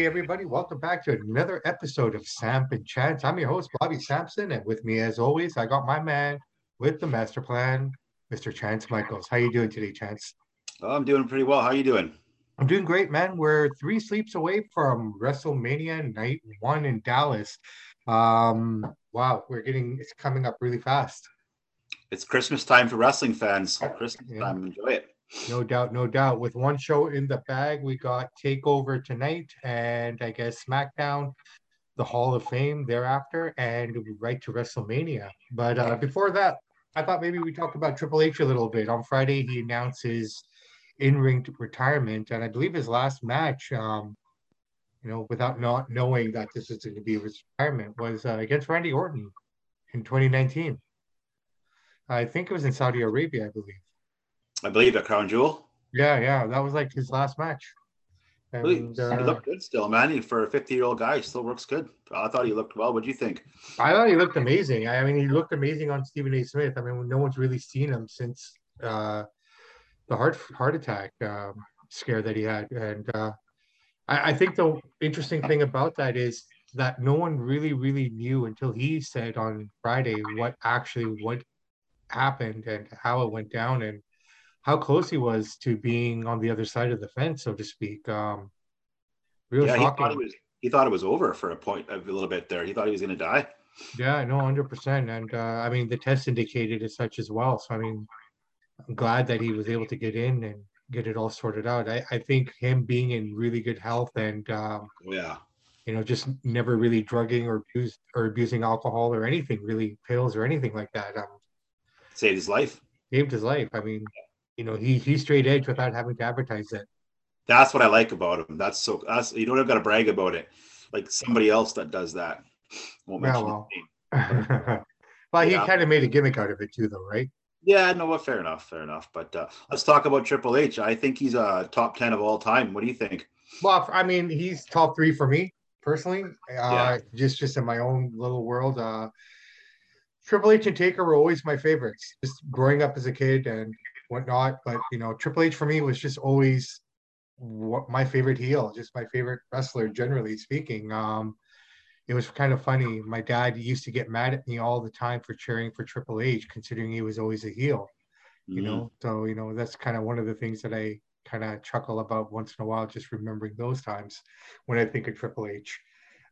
Hey, everybody, welcome back to another episode of Samp and Chance. I'm your host, Bobby Sampson, and with me, as always, I got my man with the master plan, Mr. Chance Michaels. How you doing today, Chance? Oh, I'm doing pretty well. How you doing? I'm doing great, man. We're three sleeps away from WrestleMania night one in Dallas. Um, wow, we're getting it's coming up really fast. It's Christmas time for wrestling fans. Christmas yeah. time, enjoy it. No doubt, no doubt. With one show in the bag, we got Takeover tonight, and I guess SmackDown, the Hall of Fame thereafter, and right to WrestleMania. But uh, before that, I thought maybe we talk about Triple H a little bit. On Friday, he announces in-ring retirement, and I believe his last match, um, you know, without not knowing that this is going to be his retirement, was uh, against Randy Orton in 2019. I think it was in Saudi Arabia, I believe. I believe at Crown Jewel. Yeah, yeah, that was like his last match. And, really? uh, he looked good still, man. He, for a 50 year old guy, he still works good. I thought he looked well. What do you think? I thought he looked amazing. I mean, he looked amazing on Stephen A. Smith. I mean, no one's really seen him since uh, the heart heart attack um, scare that he had, and uh, I, I think the interesting thing about that is that no one really, really knew until he said on Friday what actually what happened and how it went down, and how close he was to being on the other side of the fence, so to speak. Um, real yeah, shocking. He thought, was, he thought it was over for a point a little bit there. He thought he was going to die. Yeah, no, hundred percent. And uh, I mean, the test indicated as such as well. So I mean, I'm glad that he was able to get in and get it all sorted out. I, I think him being in really good health and um, yeah, you know, just never really drugging or abuse or abusing alcohol or anything, really pills or anything like that. Um, saved his life. Saved his life. I mean, you know, he he's straight edge without having to advertise it. That's what I like about him. That's so that's you don't have got to brag about it. Like somebody else that does that. Won't yeah, well, well, he yeah. kind of made a gimmick out of it too, though, right? Yeah, no, well, fair enough, fair enough. But uh, let's talk about Triple H. I think he's a top ten of all time. What do you think? Well, I mean, he's top three for me personally. Uh, yeah. Just just in my own little world. Uh, Triple H and Taker were always my favorites. Just growing up as a kid and whatnot. But you know, Triple H for me was just always what my favorite heel, just my favorite wrestler, generally speaking. Um, it was kind of funny. My dad used to get mad at me all the time for cheering for Triple H, considering he was always a heel. Mm-hmm. You know, so you know that's kind of one of the things that I kind of chuckle about once in a while, just remembering those times when I think of Triple H.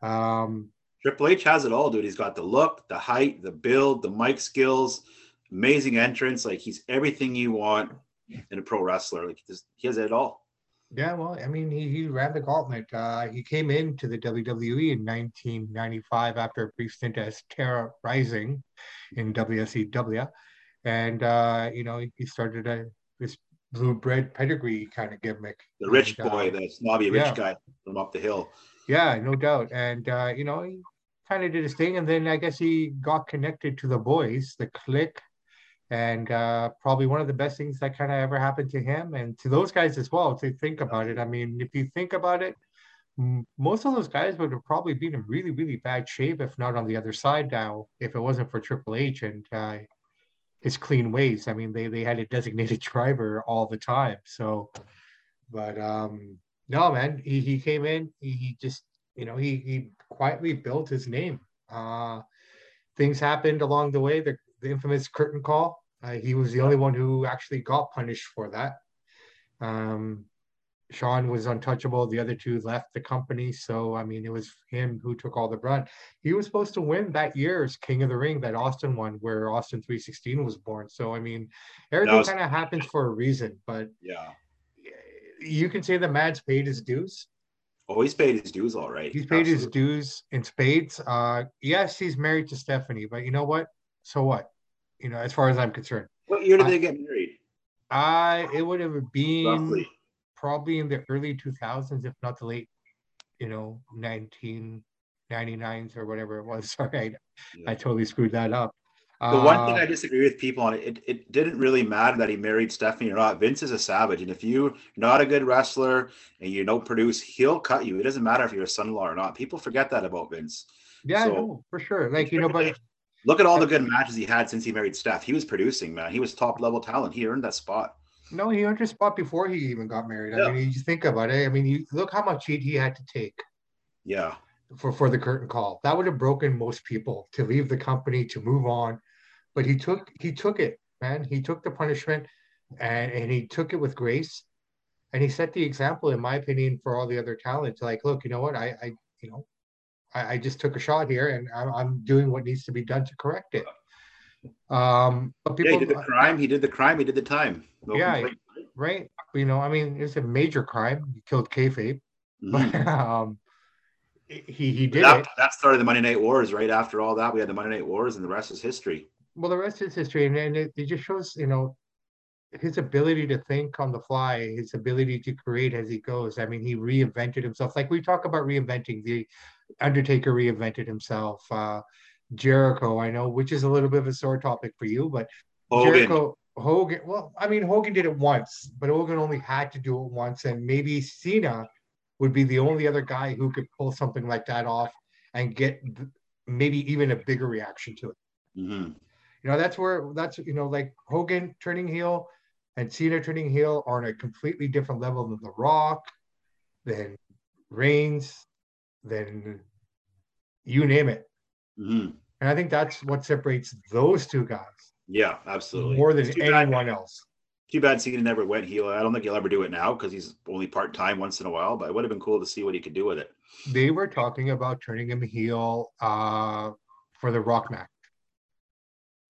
Um, Triple H has it all, dude. He's got the look, the height, the build, the mic skills amazing entrance. Like he's everything you want in a pro wrestler. Like he has it all. Yeah, well, I mean, he, he ran the gauntlet. Uh, he came into the WWE in 1995 after a brief stint as Terra Ryzing in WCW. And, uh, you know, he started a, this blue bread pedigree kind of gimmick. The rich and, boy, uh, the snobby rich yeah. guy from up the hill. Yeah, no doubt. And, uh, you know, he kind of did his thing. And then I guess he got connected to the boys, the clique and uh, probably one of the best things that kind of ever happened to him and to those guys as well to think about it. I mean if you think about it most of those guys would have probably been in really really bad shape if not on the other side now if it wasn't for triple h and uh, his clean ways. I mean they, they had a designated driver all the time. So but um no man he, he came in he, he just you know he, he quietly built his name. Uh things happened along the way the the infamous curtain call. Uh, he was the only one who actually got punished for that. Um, Shawn was untouchable. The other two left the company. So, I mean, it was him who took all the brunt. He was supposed to win that year's King of the Ring, that Austin one, where Austin 316 was born. So, I mean, everything was... kind of happens for a reason. But yeah, you can say the man's paid his dues. Oh, he's paid his dues all right. He's paid Absolutely. his dues in spades. Uh, yes, he's married to Stephanie, but you know what? So what? You know, as far as I'm concerned. What year did I, they get married? I it would have been Roughly. probably in the early 2000s, if not the late, you know, 1999s or whatever it was. Sorry, I, yeah. I totally screwed that up. The one thing uh, I disagree with people on it, it didn't really matter that he married Stephanie or not. Vince is a savage, and if you're not a good wrestler and you don't produce, he'll cut you. It doesn't matter if you're a son-in-law or not. People forget that about Vince. Yeah, so, no, for sure. Like you know, but Look at all the good matches he had since he married Steph. He was producing, man. He was top level talent. He earned that spot. No, he earned his spot before he even got married. Yeah. I mean, you think about it. I mean, you look how much heat he had to take Yeah. For for the curtain call, that would have broken most people to leave the company to move on, but he took he took it, man. He took the punishment, and and he took it with grace, and he set the example, in my opinion, for all the other talent. Like, look, you know what? I I you know, I, I just took a shot here, and I'm, I'm doing what needs to be done to correct it. Um, but people, yeah, he did the crime. He did the crime. He did the time. No yeah, complaint. right. You know, I mean, it's a major crime. He killed kayfabe, mm-hmm. but um, he he did that, it. That started the Monday Night Wars. Right after all that, we had the Monday Night Wars, and the rest is history. Well, the rest is history, and, and it, it just shows, you know, his ability to think on the fly, his ability to create as he goes. I mean, he reinvented himself. Like we talk about reinventing, the Undertaker reinvented himself. Uh, Jericho, I know, which is a little bit of a sore topic for you, but Hogan. Jericho, Hogan. Well, I mean, Hogan did it once, but Hogan only had to do it once, and maybe Cena would be the only other guy who could pull something like that off and get maybe even a bigger reaction to it. Mm-hmm. You know, that's where that's you know, like Hogan turning heel and Cena turning heel are on a completely different level than The Rock, than Reigns, than you name it. Mm-hmm. And I think that's what separates those two guys. Yeah, absolutely. More than anyone bad. else. Too bad Cena never went heel. I don't think he'll ever do it now because he's only part time once in a while. But it would have been cool to see what he could do with it. They were talking about turning him heel uh, for the Rock match.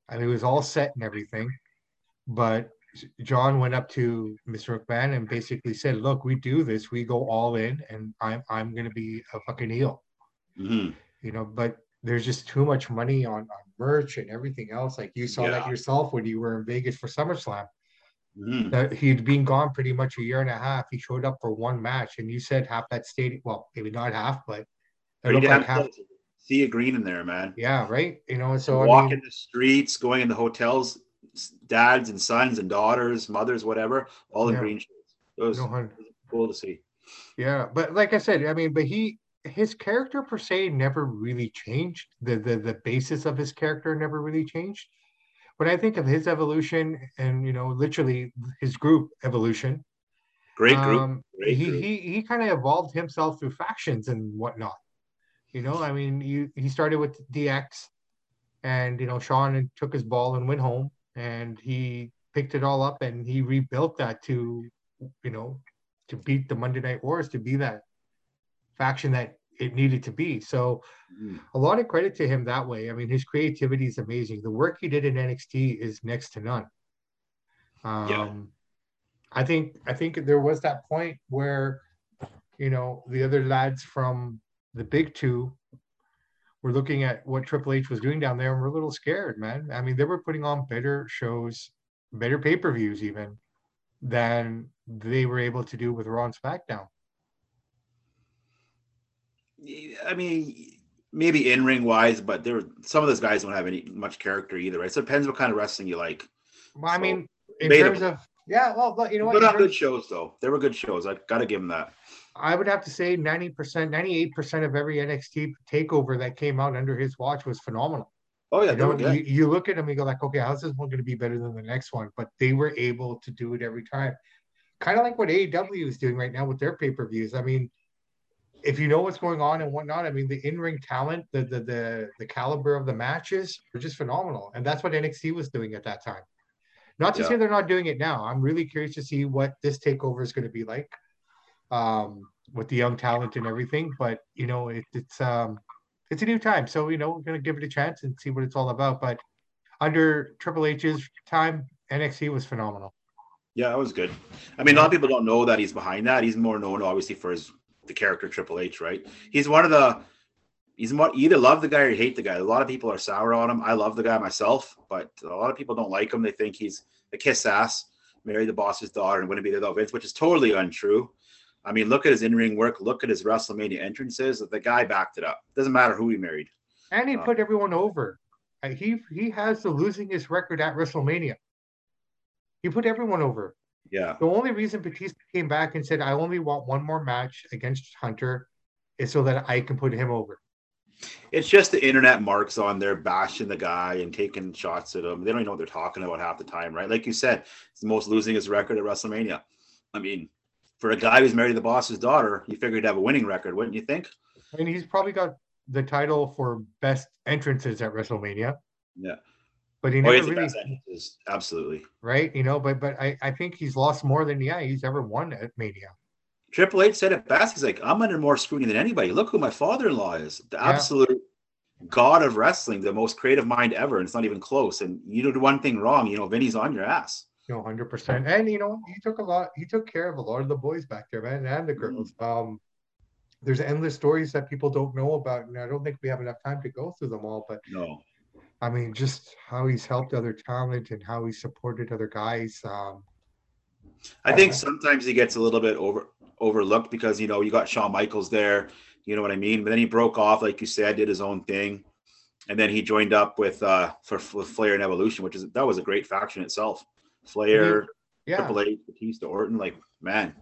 And it was all set and everything. But John went up to Mr. McMahon and basically said, "Look, we do this. We go all in, and I'm I'm going to be a fucking heel." Mm-hmm. You know, but there's just too much money on, on merch and everything else. Like you saw yeah. that yourself when you were in Vegas for SummerSlam. Mm. That he'd been gone pretty much a year and a half. He showed up for one match, and you said half that stadium. Well, maybe not half, but it looked like half. See a green in there, man. Yeah, right. You know, so walking I mean, the streets, going in the hotels, dads and sons and daughters, mothers, whatever, all in yeah. green shirts. It was, no, cool to see. Yeah, but like I said, I mean, but he his character per se never really changed. The the the basis of his character never really changed. When I think of his evolution and you know, literally his group evolution. Great group. Um, Great he, group. he he kind of evolved himself through factions and whatnot. You know, I mean, you he started with DX, and you know, Shawn took his ball and went home, and he picked it all up and he rebuilt that to, you know, to beat the Monday Night Wars, to be that faction that it needed to be. So mm. a lot of credit to him that way. I mean, his creativity is amazing. The work he did in NXT is next to none. Um, yeah. I think I think there was that point where, you know, the other lads from the big two were looking at what Triple H was doing down there and we're a little scared, man. I mean, they were putting on better shows, better pay-per-views even than they were able to do with Raw and SmackDown. I mean, maybe in ring wise, but there some of those guys don't have any much character either, right? So it depends what kind of wrestling you like. Well, I so, mean, in terms of yeah, well, you know what? But not good shows though. They were good shows. I got to give them that. I would have to say 90%, 98% of every NXT takeover that came out under his watch was phenomenal. Oh yeah, you, know, you, you, look at them, you go like, okay, how's this one going to be better than the next one? But they were able to do it every time. Kind of like what AEW is doing right now with their pay-per-views. I mean, if you know what's going on and whatnot, I mean, the in-ring talent, the the the the caliber of the matches are just phenomenal, and that's what NXT was doing at that time. Not to yeah. say they're not doing it now. I'm really curious to see what this takeover is going to be like, um, with the young talent and everything. But you know, it, it's um, it's a new time, so you know, we're to give it a chance and see what it's all about. But under Triple H's time, NXT was phenomenal. Yeah, that was good. I mean, a lot of people don't know that he's behind that. He's more known, obviously, for his the character Triple H, right? He's one of the he's more either love the guy or hate the guy. A lot of people are sour on him. I love the guy myself, but a lot of people don't like him. They think he's a kiss ass, marry the boss's daughter, and wouldn't be there without Vince, which is totally untrue. I mean, look at his in-ring work. Look at his WrestleMania entrances. The guy backed it up. Doesn't matter who he married. And he uh, put everyone over. He he has the losing his record at WrestleMania. He put everyone over. Yeah. The only reason Batista came back and said, I only want one more match against Hunter is so that I can put him over. It's just the internet marks on there bashing the guy and taking shots at him. They don't even know what they're talking about half the time, right? Like you said, it's the most losing his record at WrestleMania. I mean, for a guy who's married to the boss's daughter, you figured he'd have a winning record, wouldn't you think? I mean, he's probably got the title for best entrances at WrestleMania. Yeah. But he Oh, never he's the really, entrances. Absolutely. right? You know, but but I, I think he's lost more than yeah he's ever won at Mania. Triple H said it best. He's like, I'm under more scrutiny than anybody. Look who my father-in-law is. The Yeah. absolute god of wrestling, the most creative mind ever. And it's not even close. And you do one thing wrong, you know, Vinny's on your ass. You know, hundred percent. And you know, he took a lot. He took care of a lot of the boys back there, man, and the girls. Um, there's endless stories that people don't know about, and I don't think we have enough time to go through them all. But No. I mean, just how he's helped other talent and how he supported other guys. Um, I think Uh-huh. sometimes he gets a little bit over overlooked because you know you got Shawn Michaels there, you know what I mean. But then he broke off, like you said, did his own thing, and then he joined up with uh for with Flair and Evolution, which is that was a great faction itself. Flair, yeah, Triple H, Batista, Orton, like man,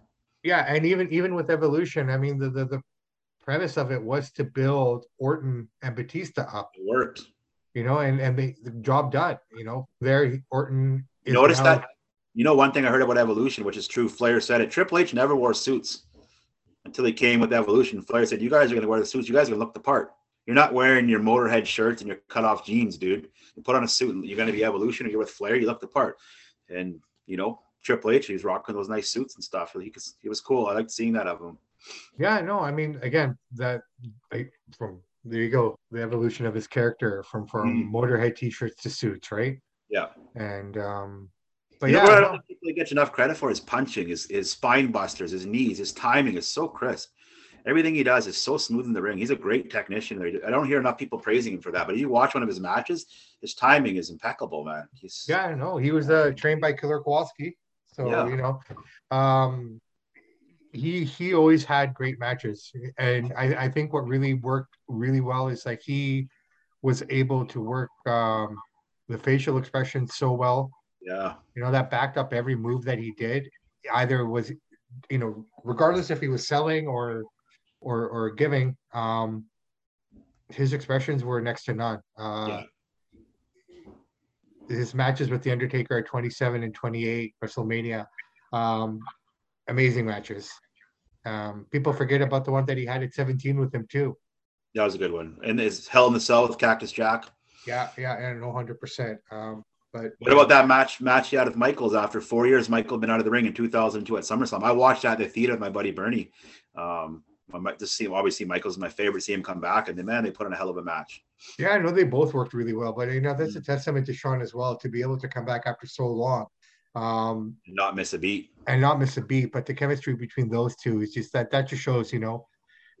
yeah, and even even with Evolution, I mean, the the, the premise of it was to build Orton and Batista up, it worked. you know, and and they, the job done. You know, there Orton. You notice now- that? You know, one thing I heard about Evolution, which is true. Flair said it. Triple H never wore suits until he came with Evolution. Flair said, "You guys are going to wear the suits. You guys are going to look the part. You're not wearing your Motorhead shirts and your cut-off jeans, dude. You put on a suit and you're going to be Evolution. Or you're with Flair. You look the part." And you know, Triple H, he was rocking those nice suits and stuff. He, was- he was cool. I liked seeing that of him. Yeah, no, I mean, again, that like, from there you go, the evolution of his character from from Mhm. Motorhead t-shirts to suits, right? Yeah. And um, but you yeah, know what I don't think people get enough credit for his punching, his his spine busters, his knees, his timing is so crisp. Everything he does is so smooth in the ring. He's a great technician. I don't hear enough people praising him for that. But if you watch one of his matches, his timing is impeccable, man. He's yeah, I know. he was uh, trained by Killer Kowalski, so Yeah. you know, um, he he always had great matches, and I I think what really worked really well is like he was able to work um the facial expression so well yeah, you know that backed up every move that he did either was you know regardless if he was selling or or or giving um his expressions were next to none uh his matches with the undertaker at 27 and 28 wrestlemania um amazing matches um people forget about the one that he had at 17 with him too that was a good one. And is Hell in the Cell with Cactus Jack. yeah yeah and 100 percent um but What about that match match he had with Michaels after four years? Michael had been out of the ring in 2002 at SummerSlam. I watched that at the theater with my buddy Bernie. Um, Just see. Obviously, Michael's my favorite. See him come back, and then man, they put on a hell of a match. Yeah, I know they both worked really well, but you know that's Mm. a testament to Shawn as well to be able to come back after so long, um, not miss a beat. and not miss a beat. But the chemistry between those two is just that that just shows, you know,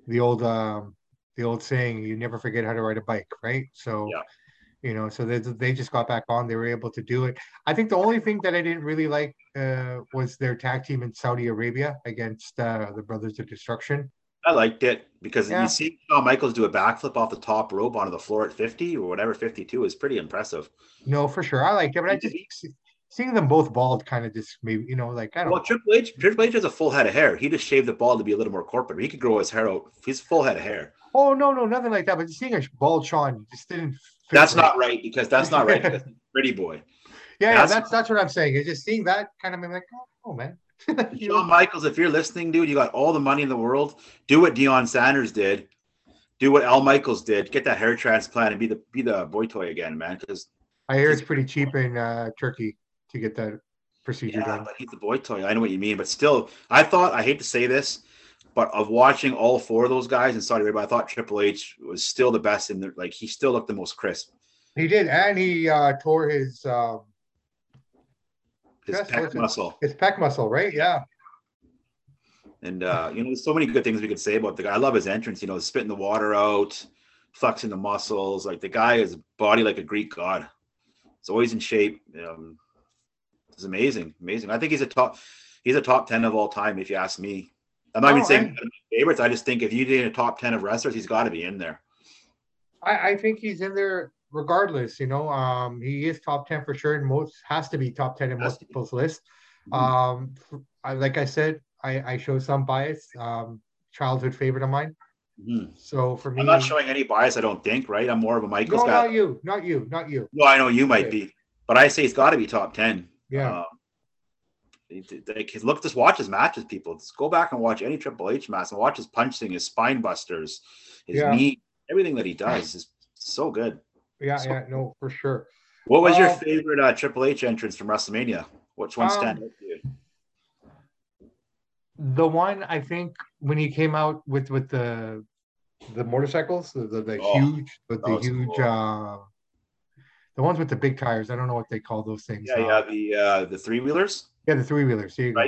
the old um, the old saying, "You never forget how to ride a bike," right? So, Yeah. you know, so they they just got back on. They were able to do it. I think the only thing that I didn't really like uh, was their tag team in Saudi Arabia against uh, the Brothers of Destruction. I liked it because Yeah. you see Shawn Michaels do a backflip off the top rope onto the floor at 50 or whatever 52 is pretty impressive. No, for sure, I liked it, but I just seeing them both bald kind of just maybe you know like I don't Well, Triple H, Triple H has a full head of hair. He just shaved the bald to be a little more corporate. He could grow his hair out. He's full head of hair. Oh no, no, nothing like that. But seeing a bald Shawn just didn't. fit That's right. not right because that's not right. Because pretty boy. Yeah, yeah, that's- that's that's what I'm saying. It's just seeing that kind of I'm like, oh, oh, man. You know? Shawn Michaels, if you're listening, dude, you got all the money in the world. Do what Deion Sanders did. Do what Al Michaels did. Get that hair transplant and be the be the boy toy again, man. Because I hear it's pretty cheap in uh, Turkey to get that procedure yeah, done. but he's the boy toy. I know what you mean, but still, I thought I hate to say this, but of watching all four of those guys in Saudi Arabia, I thought Triple H was still the best in the like. He still looked the most crisp. He did, and he uh, tore his um, His Yes, pec listen. muscle. his pec muscle, right? Yeah, And uh, you know, there's so many good things we could say about the guy. I love his entrance. You know, spitting the water out, flexing the muscles. Like the guy is body like a Greek god. He's always in shape. Um, it's amazing, amazing. I think he's a top. He's a top ten of all time, if you ask me. I'm not Oh, even saying one of my favorites. I just think if you did a top ten of wrestlers, he's got to be in there. I, I think he's in there regardless. You know, um, he is top ten for sure, and most has to be top ten in most people's lists. Mhm. Um, I, like I said, I, I show some bias. Um, childhood favorite of mine. Mhm. So for me, I'm not showing any bias. I don't think. Right. I'm more of a Michaels no, guy. not you, not you, not you. Well, I know you might Okay. be, but I say he's got to be top ten. Yeah, Um, Like, look, just watch his matches, people. Just go back and watch any Triple H match and watch his punching, his spine busters, his Yeah. knee, everything that he does is so good. Yeah, So- yeah, no, for sure. What was your Um, favorite uh, Triple H entrance from WrestleMania? Which one Um, stand out to you? The one I think when he came out with with the the motorcycles, the the, the Oh, huge, with the huge, cool. uh, the ones with the big tires. I don't know what they call those things. Yeah, uh, yeah, the uh, the three wheelers, yeah, the three wheelers. There you go.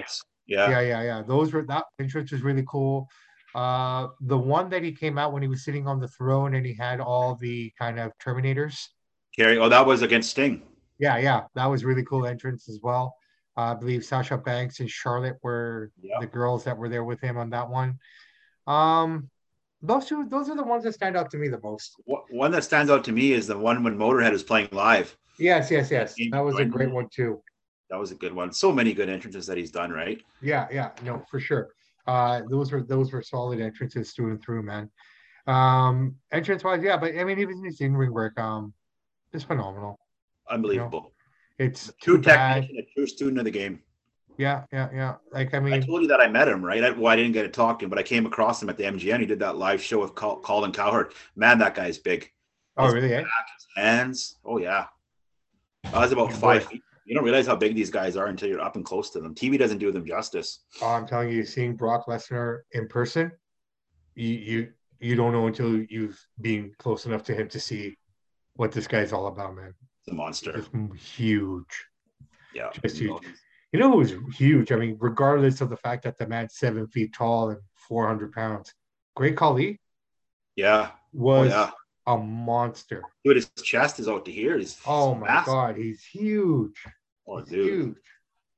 Yeah, yeah yeah yeah those were that entrance was really cool uh the one that he came out when he was sitting on the throne and he had all the kind of terminators Carrie. Oh, that was against Sting. yeah yeah that was really cool entrance as well uh, i believe sasha banks and charlotte were Yeah. the girls that were there with him on that one um those two those are the ones that stand out to me the most One that stands out to me is the one when Motorhead is playing live. yes yes yes that was a great one too That was a good one. So many good entrances that he's done, right? Yeah, yeah, no, for sure. Uh, those were those were solid entrances through and through, man. Um, entrance wise, yeah, but I mean, even his in ring work, um, is phenomenal. Unbelievable. It's True too bad. technician, a true student of the game. Yeah, yeah, yeah. Like I mean, I told you that I met him, right? I, well, I didn't get to talk to him, but I came across him at the MGM. He did that live show with Col- Colin Cowherd. Man, that guy's big. oh really? Eh? Hands. Oh yeah. I was about five boy. feet. You don't realize how big these guys are until you're up and close to them. TV doesn't do them justice. Oh, I'm telling you, seeing Brock Lesnar in person, you you you don't know until you've been close enough to him to see what this guy's all about, man. It's a monster. Huge. Yeah. just huge. You know who was huge? I mean, regardless of the fact that the man's seven feet tall and 400 pounds, Great Khali Yeah. Oh was yeah. a monster. Dude, his chest is out to here. He's Oh my massive. God, he's huge. Oh, huge.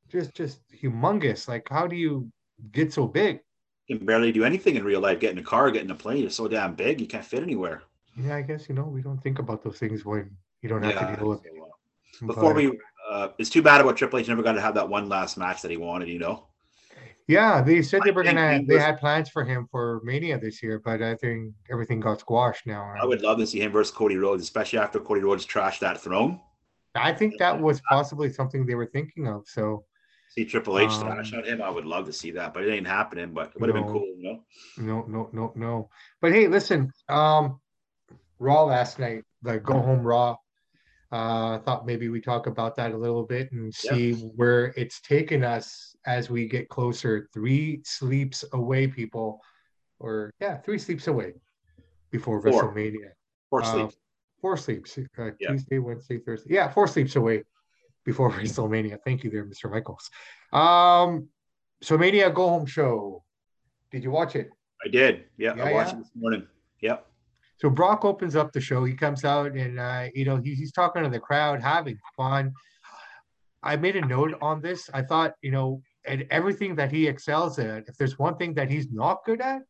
Just, just humongous. Like, how do you get so big? You can barely do anything in real life. Get in a car, get in a plane. You're so damn big, you can't fit anywhere. Yeah, I guess you know we don't think about those things when you don't have Yeah. to deal with. so, uh, Before but- we, uh, it's too bad about Triple H never got to have that one last match that he wanted. You know. yeah, they said they were gonna. he They had plans for him for Mania this year, but I think everything got squashed now. I would love to see him versus Cody Rhodes, especially after Cody Rhodes trashed that throne. I think that was possibly something they were thinking of. So See Triple H Um, thrash out him. I would love to see that, but it ain't happening. But it would have No. been cool, you know. no, no, no, no. But hey, listen, um, Raw last night, the Go Home Raw. Uh, I thought maybe we talk about that a little bit and Yeah. see where it's taken us as we get closer. Three sleeps away, people, or yeah, three sleeps away before Four. WrestleMania. Poor Uh, sleep. Four sleeps. Uh, Yeah. Tuesday, Wednesday, Thursday. Yeah, four sleeps away before WrestleMania. Thank you there, Mr. Michaels. Um, so Mania Go Home Show. Did you watch it? I did. Yeah, Yeah, I watched yeah. it this morning. Yep. So Brock opens up the show. He comes out and uh, you know he, he's talking to the crowd, having fun. I made a note on this. I thought you know, and everything that he excels at. If there's one thing that he's not good at,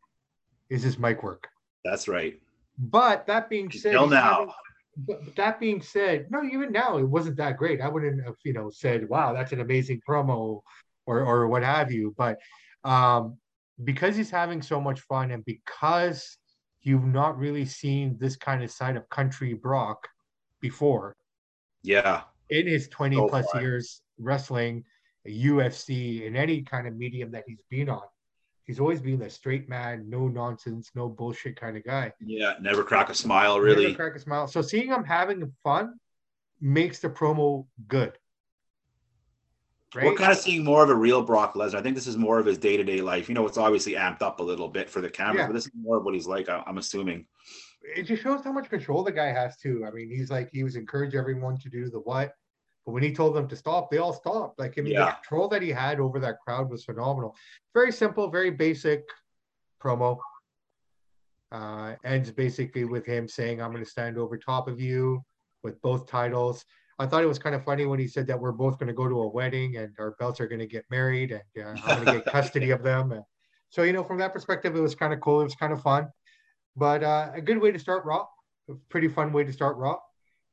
is his mic work. That's right. But that being said, Until now. but that being said, no, even now it wasn't that great. I wouldn't have, you know, said, "Wow, that's an amazing promo," or or what have you. But um, because he's having so much fun, and because you've not really seen this kind of side of country Brock before Yeah. in his twenty So plus far. years wrestling, UFC, in any kind of medium that he's been on, he's always been a straight man, no nonsense, no bullshit kind of guy. Yeah. Never crack a smile, really. Never crack a smile. So seeing him having fun makes the promo good. Right? We're kind of seeing more of a real Brock Lesnar. I think this is more of his day to day life. You know, it's obviously amped up a little bit for the camera, Yeah. but this is more of what he's like. I'm assuming. it just shows how much control the guy has too. I mean, he's like he was encouraging everyone to do the what, but when he told them to stop, they all stopped. Like I mean, the control that he had over that crowd was phenomenal. Very simple, very basic promo. Uh, ends basically with him saying, "I'm going to stand over top of you with both titles." I thought it was kind of funny when he said that we're both going to go to a wedding and our belts are going to get married and uh, I'm going to get custody of them. And so, you know, from that perspective, it was kind of cool. It was kind of fun, but uh, a good way to start Raw. A pretty fun way to start Raw.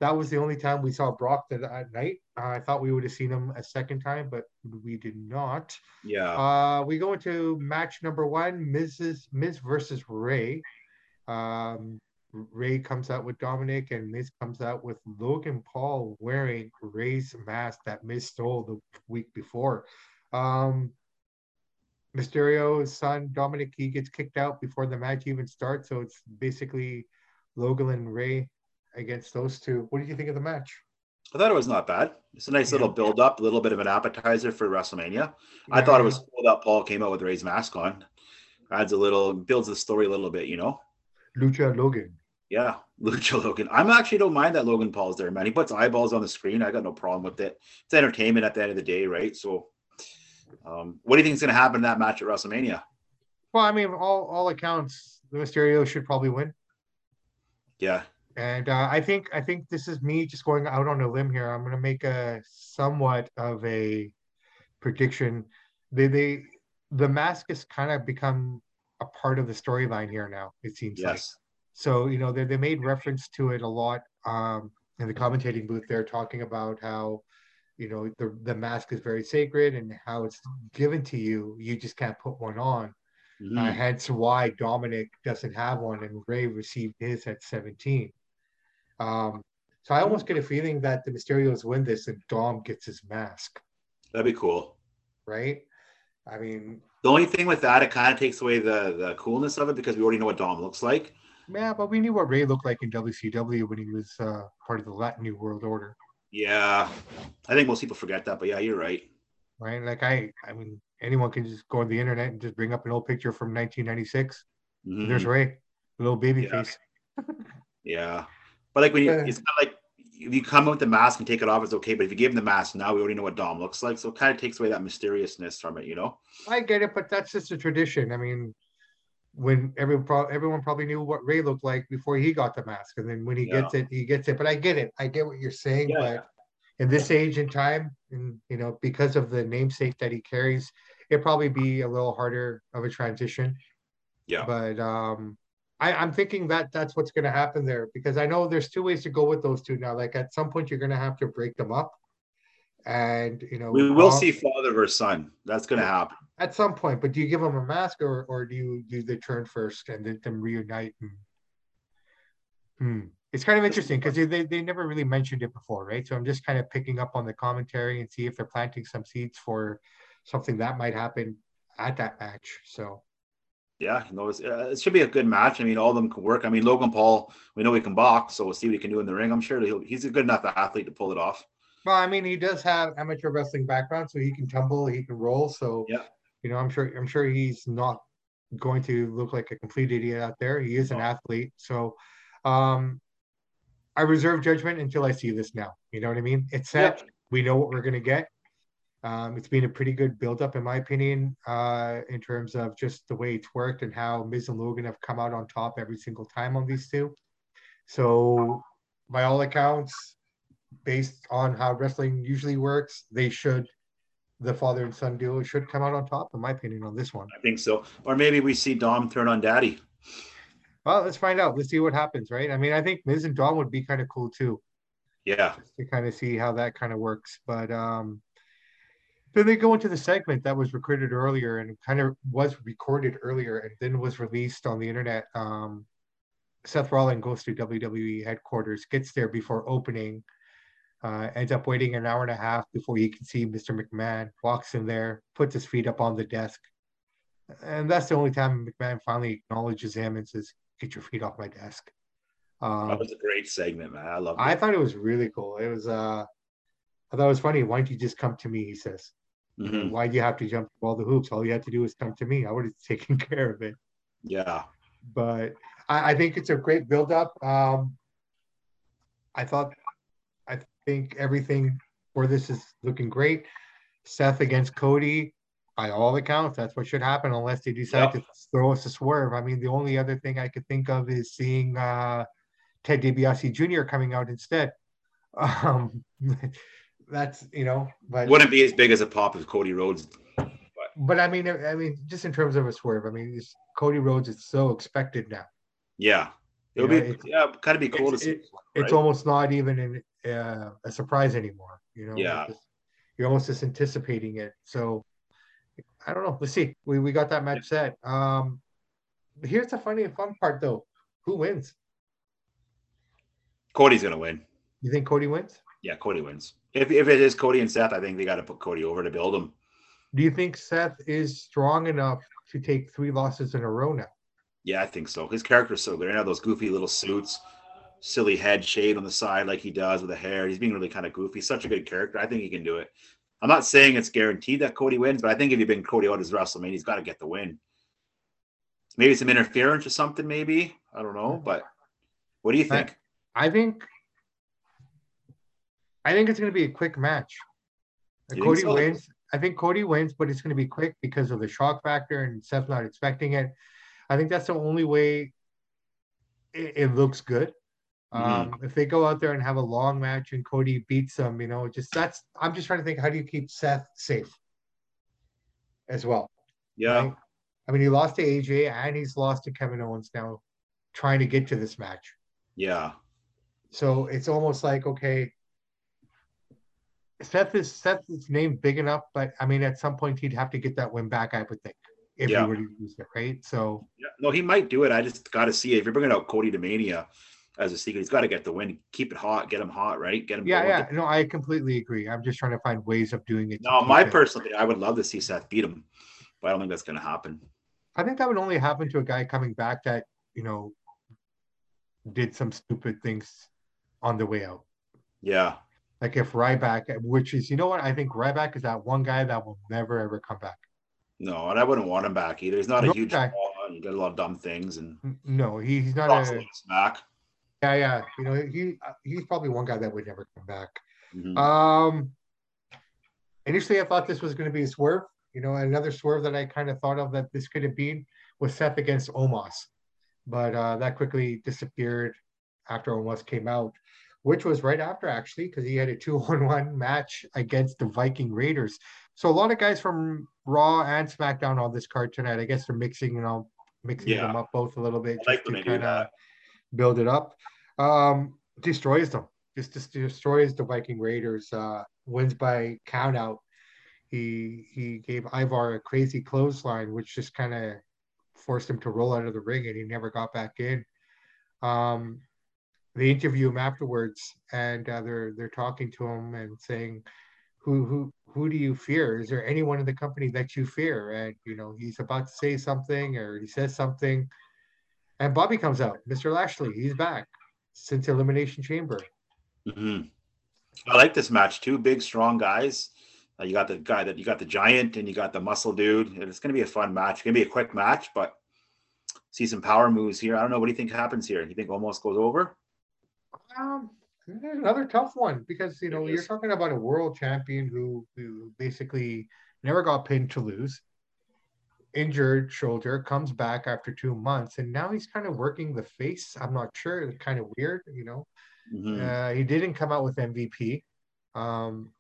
That was the only time we saw Brock that at night. Uh, I thought we would have seen him a second time, but we did not. Yeah. Uh, we go into match number one, Mrs. Miz versus Rey. Um, Rey comes out with Dominic, and Miz comes out with Logan Paul wearing Rey's mask that Miz stole the week before. Um, Mysterio's son Dominic he gets kicked out before the match even starts, so it's basically Logan and Rey against those two. What did you think of the match? I thought it was not bad. It's a nice Yeah. little build up, a little bit of an appetizer for WrestleMania. I thought it was cool that Paul came out with Rey's mask on. Adds a little, builds the story a little bit, you know. Lucha Logan. Yeah, Lucha Logan. I'm actually don't mind that Logan Paul's there, man. He puts eyeballs on the screen. I got no problem with it. It's entertainment at the end of the day, right? So, um, what do you think is going to happen in that match at WrestleMania? Well, I mean, all all accounts, the Mysterio should probably win. Yeah, And uh, I think I think this is me just going out on a limb here. I'm going to make a somewhat of a prediction. They they the mask has kind of become a part of the storyline here now. It seems like so. You know they they made reference to it a lot um, in the commentating booth. They're talking about how you know the the mask is very sacred and how it's given to you. You just can't put one on. Mhm. Uh, hence why Dominic doesn't have one and Rey received his at 17. Um, so I almost get a feeling that the Mysterios win this and Dom gets his mask, that'd be cool. right? I mean, The only thing with that, it kind of takes away the the coolness of it because we already know what Dom looks like. yeah, but we knew what Rey looked like in WCW when he was uh, part of the Latino World Order, Yeah, I think most people forget that, but yeah, you're right. right? Like I, I mean, anyone can just go on the internet and just bring up an old picture from 1996. Mhm. There's Rey, little baby Yeah. face. Yeah, but like when you, Yeah. it's kind of like if you come with the mask and take it off, it's okay. But if you give him the mask, now we already know what Dom looks like, so it kind of takes away that mysteriousness from it, you know? I get it, but that's just a tradition. I mean, when everyone pro- everyone probably knew what Rey looked like before he got the mask, and then when he Yeah. gets it, he gets it. But I get it. I get what you're saying. Yeah. But in this age and time, and you know, because of the namesake that he carries, it'd probably be a little harder of a transition. Yeah, But um, I, I'm thinking that that's what's going to happen there because I know there's two ways to go with those two now. Like at some point, you're going to have to break them up, and you know, we will see father versus son. That's gonna happen. at some point, but do you give them a mask or or do you do they turn first and then them reunite? And... Hmm. It's kind of interesting because they they never really mentioned it before, right? So I'm just kind of picking up on the commentary and see if they're planting some seeds for something that might happen at that match. So Yeah, no, it's, uh, it should be a good match. I mean, all of them can work. I mean, Logan Paul, we know he can box, so we'll see what he can do in the ring. I'm sure he'll, he's a good enough athlete to pull it off. well, I mean, he does have amateur wrestling background, so he can tumble, he can roll. So Yeah. you know, I'm sure I'm sure he's not going to look like a complete idiot out there. He is an athlete. So um I reserve judgment until I see this now. You know what I mean? It's set. We know what we're gonna get. Um, it's been a pretty good build-up, in my opinion, uh, in terms of just the way it's worked and how Miz and Logan have come out on top every single time on these two. So, by all accounts, based on how wrestling usually works, they should, the father and son duo should come out on top, in my opinion, on this one. I think so. Or maybe we see Dom turn on Daddy. Well, let's find out. Let's see what happens, right? I mean, I think Miz and Dom would be kind of cool too. Yeah, to kind of see how that kind of works. But um, then they go into the segment that was recorded earlier and kind of was recorded earlier and then was released on the internet. Um, Seth Rollins goes to WWE headquarters, gets there before opening, uh, ends up waiting an hour and a half before he can see Mr. McMahon, walks in there, puts his feet up on the desk. And that's the only time McMahon finally acknowledges him and says, Get your feet off my desk. Um, that was a great segment, man. I love it. I thought it was really cool. It was uh I thought it was funny. Why don't you just come to me? He says. Mhm. Why do you have to jump all the hoops? All you had to do is come to me. I would have taken care of it. Yeah, But I, I think it's a great build up. Um I thought I think everything for this is looking great. Seth against Cody, by all accounts, that's what should happen unless they decide Yep. to throw us a swerve. I mean, the only other thing I could think of is seeing uh, Ted DiBiase Jr. coming out instead. Um, that's you know, but wouldn't be as big as a pop as Cody Rhodes. but I mean, I mean, just in terms of a swerve, I mean, it's, Cody Rhodes is so expected now. Yeah, it would Yeah, be yeah, kind of be cool to see. it- It's almost not even an, uh, a surprise anymore. You know, yeah, just, you're almost just anticipating it. So I don't know. Let's see. We we got that match set. Um, here's the funny fun part though. Who wins? Cody's gonna win. You think Cody wins? Yeah, Cody wins. If if it is Cody and Seth, I think they got to put Cody over to build him. Do you think Seth is strong enough to take three losses in a row now? Yeah, I think so. His character's so good. I have those goofy little suits, silly head shade on the side like he does with the hair. He's being really kind of goofy. Such a good character. I think he can do it. I'm not saying it's guaranteed that Cody wins, but I think if you've been Cody out his WrestleMania, he's got to get the win. Maybe some interference or something. Maybe I don't know, but what do you think? I, I think I think it's going to be a quick match. Cody so? wins. I think Cody wins, but it's going to be quick because of the shock factor and Seth not expecting it. I think that's the only way it, it looks good. Mm-hmm. Um, if they go out there and have a long match and Cody beats them, you know, just that's I'm just trying to think how do you keep Seth safe as well? Yeah. Right? I mean, he lost to AJ and he's lost to Kevin Owens now, trying to get to this match. Yeah. So it's almost like okay, Seth is Seth's name big enough, but I mean, at some point he'd have to get that win back. I would think if yeah. he were to use it, right? So yeah, no, he might do it. I just got to see it. If you're bringing out Cody to Mania as a secret, he's got to get the win, keep it hot, get him hot, right? Get him. Yeah, yeah. No, I completely agree. I'm just trying to find ways of doing it. No, my personal thing, I would love to see Seth beat him, but I don't think that's going to happen. I think that would only happen to a guy coming back that you know did some stupid things on the way out. Yeah. Like if Ryback, which is, you know what? I think Ryback is that one guy that will never ever come back. No, and I wouldn't want him back either. He's not no a huge guy. He did a lot of dumb things, and no, he, he's not a, a smack. Yeah, yeah. You know, he he's probably one guy that would never come back. Mm-hmm. Um, initially, I thought this was going to be a swerve. You know, another swerve that I kind of thought of that this could have been was Seth against Omos, but uh, that quickly disappeared after Omos came out which was right after actually, because he had a two-on-one match against the Viking Raiders. So a lot of guys from Raw and SmackDown on this card tonight. I guess they're mixing, you know, mixing yeah. them up both a little bit I like to kind of build it up. Um, destroys them. Just, just destroys the Viking Raiders. Uh, wins by count out. He he gave Ivar a crazy clothesline, which just kind of forced him to roll out of the ring, and he never got back in. Um, they interview him afterwards, and uh, they're they're talking to him and saying, "Who who who do you fear? Is there anyone in the company that you fear?" And you know he's about to say something, or he says something, and Bobby comes out, Mr. Lashley. He's back since Elimination Chamber. Mm-hmm. I like this match. Two big, strong guys. Uh, you got the guy that you got the giant, and you got the muscle dude. And it's going to be a fun match. It's going to be a quick match, but see some power moves here. I don't know. What do you think happens here? You think Omos goes over? Um, another tough one because you know you're talking about a world champion who who basically never got pinned to lose, injured shoulder, comes back after two months, and now he's kind of working the face. I'm not sure. It's kind of weird, you know. Mm-hmm. Uh, he didn't come out with MVP. Um,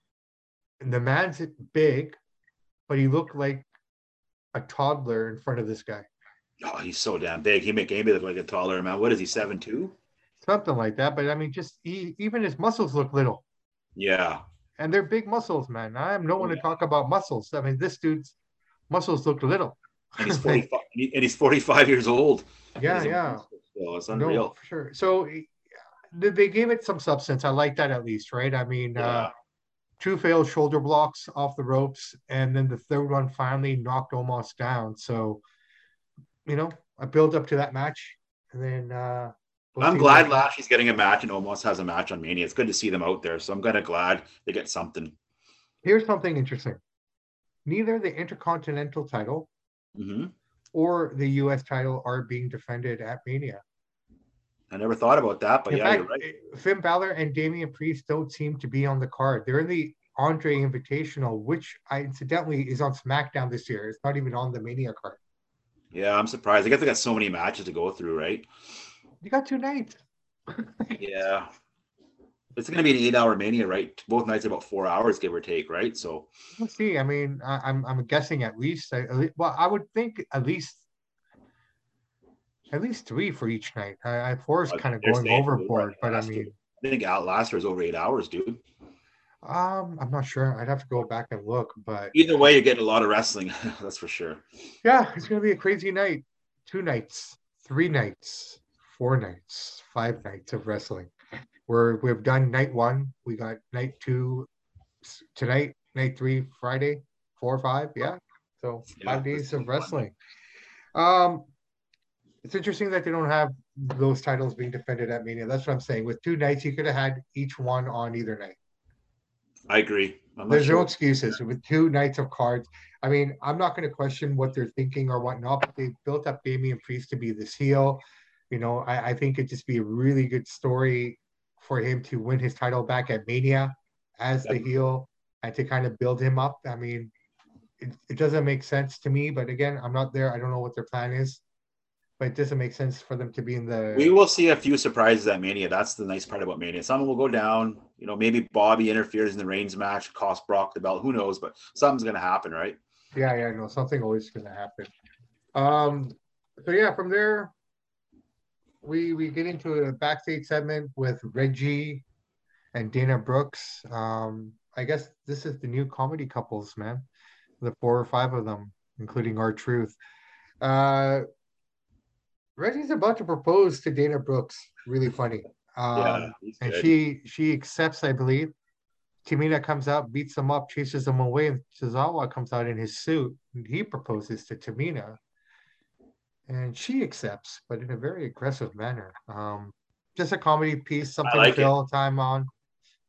the man's big, but he looked like a toddler in front of this guy. Oh, he's so damn big. He make Amy look like a taller man. What is he, seven two? Something like that. But I mean, just he, even his muscles look little. Yeah. And they're big muscles, man. I am no one yeah. to talk about muscles. I mean, this dude's muscles look little. And he's 45, and he's 45 years old. Yeah, yeah. So it's unreal. No, for sure. So they gave it some substance. I like that at least, right? I mean, uh, yeah. uh, two failed shoulder blocks off the ropes, and then the third one finally knocked Omos down. So, you know, I built up to that match, and then uh, We'll I'm glad Lashley's getting a match and Omos has a match on Mania. It's good to see them out there. So I'm kind of glad they get something. Here's something interesting. Neither the Intercontinental title mm-hmm. or the US title are being defended at Mania. I never thought about that, but in yeah, fact, you're right. Finn Balor and Damian Priest don't seem to be on the card. They're in the Andre Invitational, which I, incidentally is on SmackDown this year. It's not even on the Mania card. Yeah, I'm surprised. I guess they got so many matches to go through, right? You got two nights. yeah. It's going to be an eight-hour mania, right? Both nights about four hours, give or take, right? So let's see. I mean, I, am I'm, I'm guessing at least. well, I would think at least at least three for each night. I, I four is kind of going overboard, but I mean, I think Outlaster is over eight hours, dude. Um, I'm not sure. I'd have to go back and look, but either way, you're getting a lot of wrestling. that's for sure. Yeah, it's gonna be a crazy night. Two nights, three nights four nights, five nights of wrestling. We're we've done night one. We got night two tonight, night three Friday. four or five. Yeah. So Yeah, five days of wrestling. Um, it's interesting that they don't have those titles being defended at Mania. That's what I'm saying. With two nights, you could have had each one on either night. I agree. There's no excuses with two nights of cards. I mean, I'm not going to question what they're thinking or whatnot, but they built up Damian Priest to be this heel. You know, I, I think it'd just be a really good story for him to win his title back at Mania as the heel and to kind of build him up. I mean, it, it doesn't make sense to me, but again, I'm not there. I don't know what their plan is, but it doesn't make sense for them to be in the. We will see a few surprises at Mania. That's the nice part about Mania. Some will go down. You know, maybe Bobby interferes in the Reigns match, cost Brock the belt. Who knows? But something's going to happen, right? Yeah, yeah, no, something always gonna happen. Um, so yeah, from there, we we get into a backstage segment with Reggie and Dana Brooks. Um, I guess this is the new comedy couples, man. The four or five of them, including R-Truth. Uh, Reggie's about to propose to Dana Brooks. Really funny. Um, yeah, and good. she she accepts, I believe. Tamina comes out, beats him up, chases him away, and Tozawa comes out in his suit. And he proposes to Tamina, and she accepts, but in a very aggressive manner. Um, just a comedy piece, something like to fill time on.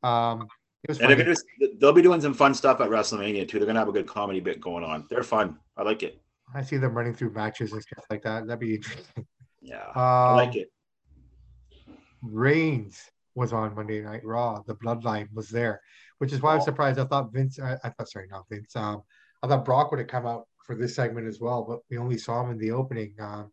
Um, it was and they're gonna, they'll be doing some fun stuff at WrestleMania too. They're gonna have a good comedy bit going on. They're fun. I like it. I see them running through matches and stuff like that. That'd be interesting. Yeah, Um, I like it. Reigns was on Monday Night Raw. The Bloodline was there, which is why I was Oh. surprised. I thought Vince, I, I thought, sorry, not Vince. Um, I thought Brock would have come out for this segment as well, but we only saw him in the opening. Um,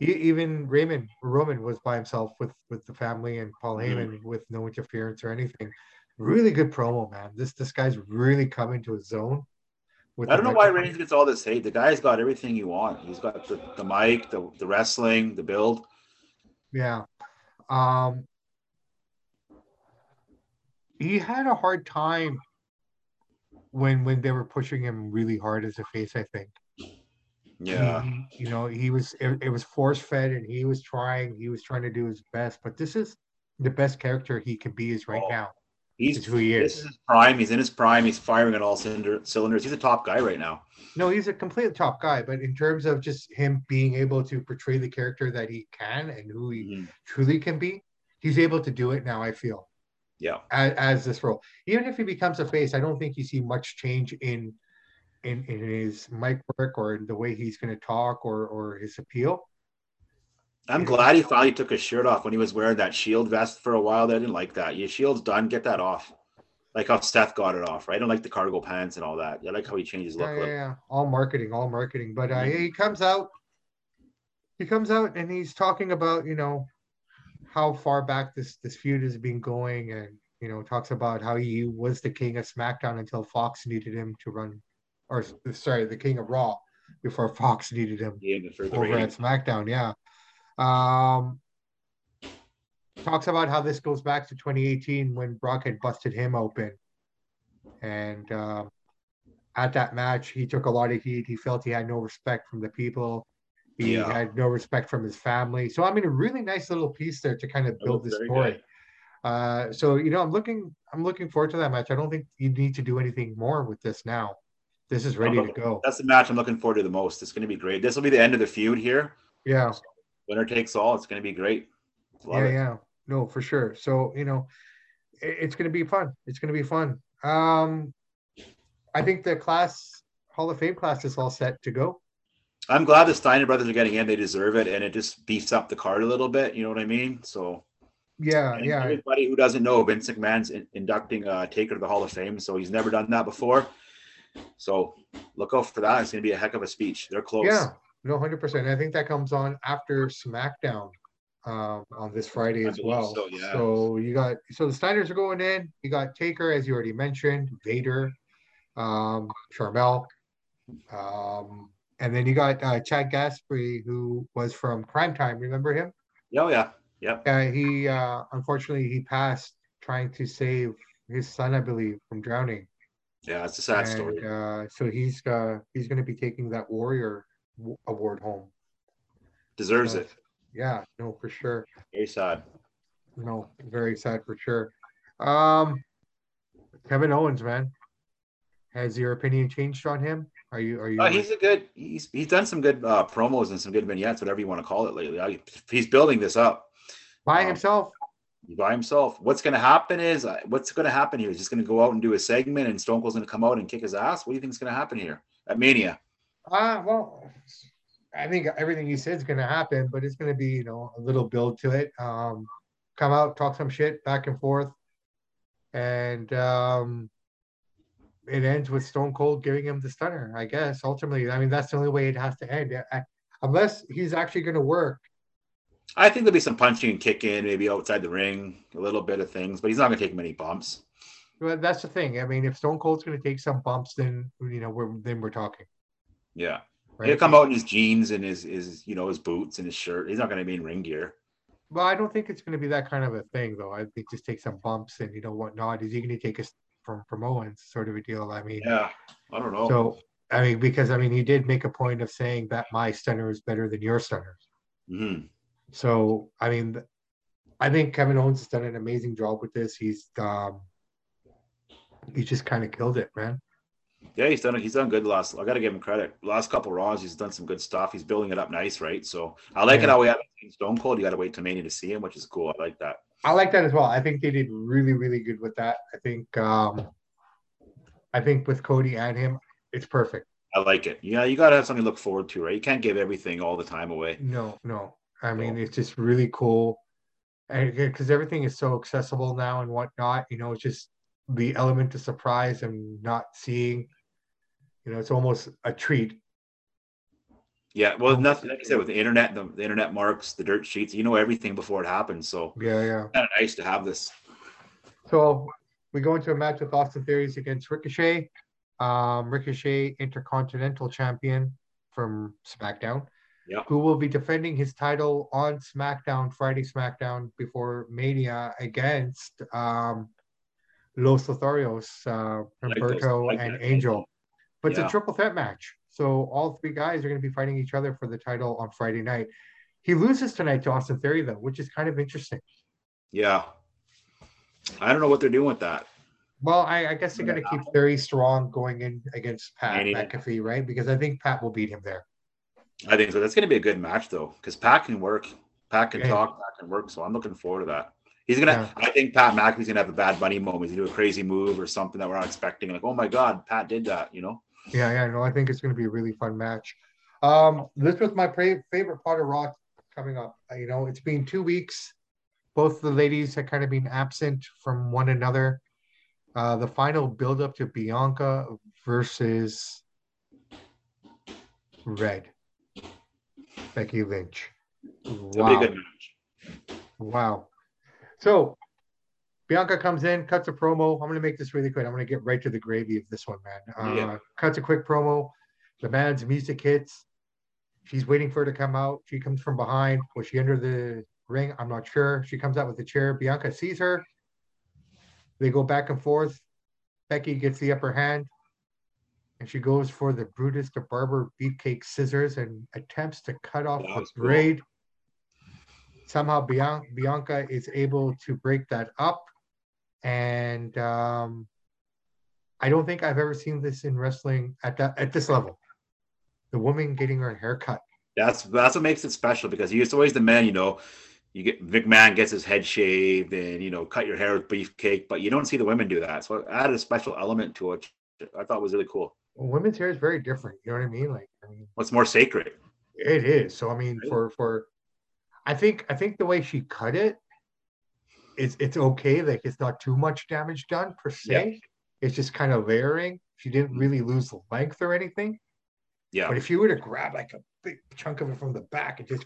even Raymond Roman was by himself with with the family and Paul Mhm. Heyman with no interference or anything. Really good promo, man. This this guy's really come into his zone. I don't know why. Reigns gets all this hate. The guy's got everything you want. He's got the, the mic, the, the wrestling, the build. Yeah. Um he had a hard time when when they were pushing him really hard as a face, I think. Yeah. He- you know, he was it, it was force fed and he was trying, he was trying to do his best, but this is the best character he can be is right Oh, now. He's who he is. This is. is his prime. He's in his prime. He's firing on all cylinder, cylinders. He's a top guy right now. No, he's a complete top guy, but in terms of just him being able to portray the character that he can and who he Mhm. truly can be, he's able to do it now, I feel. Yeah. as, as this role. Even if he becomes a face, I don't think you see much change in in in his mic work or in the way he's going to talk or or his appeal. I'm glad he finally took his shirt off when he was wearing that shield vest for a while. There, I didn't like that. Your shield's done. Get that off. Like how Steph got it off, right? I don't like the cargo pants and all that. I like how he changes look. Yeah, yeah, yeah. All marketing, all marketing. But uh, Mhm. he comes out. He comes out and he's talking about you know how far back this this feud has been going, and you know talks about how he was the king of SmackDown until Fox needed him to run, or sorry, the king of Raw before Fox needed him. Yeah, over at. SmackDown, yeah. Um, talks about how this goes back to 2018 when Brock had busted him open, and um, at that match, he took a lot of heat. He felt he had no respect from the people. He Yeah. had no respect from his family. So I mean, a really nice little piece there to kind of build the story. Uh, so you know, I'm looking, I'm looking forward to that match. I don't think you need to do anything more with this now. This is ready to go. That's the match I'm looking forward to the most. It's going to be great. This will be the end of the feud here. Yeah. Winner takes all. It's going to be great. Love yeah, it. yeah, no, for sure. So you know, it, it's gonna be fun. It's gonna be fun. Um, I think the class Hall of Fame class is all set to go. I'm glad the Steiner brothers are getting in. They deserve it, and it just beefs up the card a little bit. You know what I mean? So, Yeah, and yeah, Everybody who doesn't know, Vince McMahon's in, inducting uh, Taker to the Hall of Fame, so he's never done that before. So, look out for that. It's going to be a heck of a speech. They're close. yeah. No, hundred percent. I think that comes on after SmackDown um, on this Friday as well. so, yeah. So you got so the Steiners are going in. You got Taker, as you already mentioned, Vader, um, Sharmell, um, and then you got uh, Shad Gaspard, who was from Cryme Tyme. Remember him? Oh yeah. Yep. Uh, he uh, unfortunately he passed trying to save his son, I believe, from drowning. Yeah, it's a sad story. Uh, so he's uh, he's going to be taking that Warrior Award home. Deserves uh, it. Yeah, no, for sure. Very sad. No, very sad for sure. Um, Kevin Owens, man. Has your opinion changed on him? Are you are you? Uh, he's a good. He's he's done some good uh, promos and some good vignettes, whatever you want to call it lately. I, he's building this up by um, himself. By himself. What's going to happen is uh, what's going to happen here? He's just going to go out and do a segment, and Stone Cold's going to come out and kick his ass. What do you think is going to happen here at Mania? Uh well, I think everything he said is going to happen, but it's going to be you know a little build to it. Um, come out, talk some shit back and forth, and um, it ends with Stone Cold giving him the stunner. I guess ultimately, I mean that's the only way it has to end, I, unless he's actually going to work. I think there'll be some punching and kicking, maybe outside the ring, a little bit of things, but he's not going to take many bumps. Well, that's the thing. I mean, if Stone Cold's going to take some bumps, then you know we're then we're talking. Yeah, right? he'll come out in his jeans and his his you know his boots and his shirt. He's not going to be in ring gear. Well, I don't think it's going to be that kind of a thing, though. I think just take some bumps and you know whatnot. Is he going to take us from from Owens, sort of a deal? I mean, yeah, I don't know. So I mean, because I mean, he did make a point of saying that my stunner is better than your stunner. Mm-hmm. So I mean, I think Kevin Owens has done an amazing job with this. He's um, he just kind of killed it, man. Yeah, he's done he's done good last. I got to give him credit. Last couple rounds, he's done some good stuff. He's building it up nice, right? So I like yeah. it how we haven't seen Stone Cold. You got to wait to Mania to see him, which is cool. I like that. I like that as well. I think they did really, really good with that. I think, um I think with Cody and him, it's perfect. I like it. Yeah, you got to have something to look forward to, right? You can't give everything all the time away. No, no. I mean, no. it's just really cool, and because everything is so accessible now and whatnot, you know, it's just the element of surprise and not seeing you know, it's almost a treat. Yeah, well, nothing like I said with the internet, the, the internet marks, the dirt sheets, you know everything before it happens. So yeah, yeah, kind of nice to have this. So we go into a match with Austin Theories against Ricochet. Um, Ricochet, Intercontinental Champion from SmackDown. Yeah. Who will be defending his title on SmackDown, Friday SmackDown before Mania against um, Los Lotharios, uh, Humberto like and Angel. But yeah. it's a triple threat match. So all three guys are going to be fighting each other for the title on Friday night. He loses tonight to Austin Theory, though, which is kind of interesting. Yeah. I don't know what they're doing with that. Well, I, I guess they're going to keep Theory strong going in against Pat McAfee, right? Because I think Pat will beat him there. I think so. That's going to be a good match, though, because Pat can work. Pat can yeah. talk. Pat can work. So I'm looking forward to that. He's gonna. Yeah. I think Pat McAfee's gonna have a bad bunny moment. He's gonna do a crazy move or something that we're not expecting. Like, oh my god, Pat did that. You know. Yeah, yeah, no, I think it's to be a really fun match. Um, this was my pra- favorite part of Raw coming up. Uh, you know, it's been two weeks. Both the ladies have kind of been absent from one another. Uh, the final build up to Bianca versus Red Becky Lynch. Wow. Wow. So Bianca comes in, cuts a promo. I'm going to make this really quick. I'm going to get right to the gravy of this one, man. Uh, yeah. Cuts a quick promo. The man's music hits. She's waiting for her to come out. She comes from behind. Was she under the ring? I'm not sure. She comes out with the chair. Bianca sees her. They go back and forth. Becky gets the upper hand. And she goes for the Brutus the Barber beefcake scissors and attempts to cut off the braid. Cool. Somehow Bianca is able to break that up and um, I don't think I've ever seen this in wrestling at that at this level. The woman getting her hair cut. That's that's what makes it special because it's always the men, you know. You get McMahon gets his head shaved and you know cut your hair with beefcake, but you don't see the women do that. So it added a special element to it. I thought was really cool. Well, women's hair is very different. You know what I mean? Like, I mean, what's more sacred? It is. So I mean, for for, I think I think the way she cut it it's it's okay. Like it's not too much damage done per se. Yeah. It's just kind of layering. She didn't really lose the length or anything. Yeah. But if you were to grab like a big chunk of it from the back and just,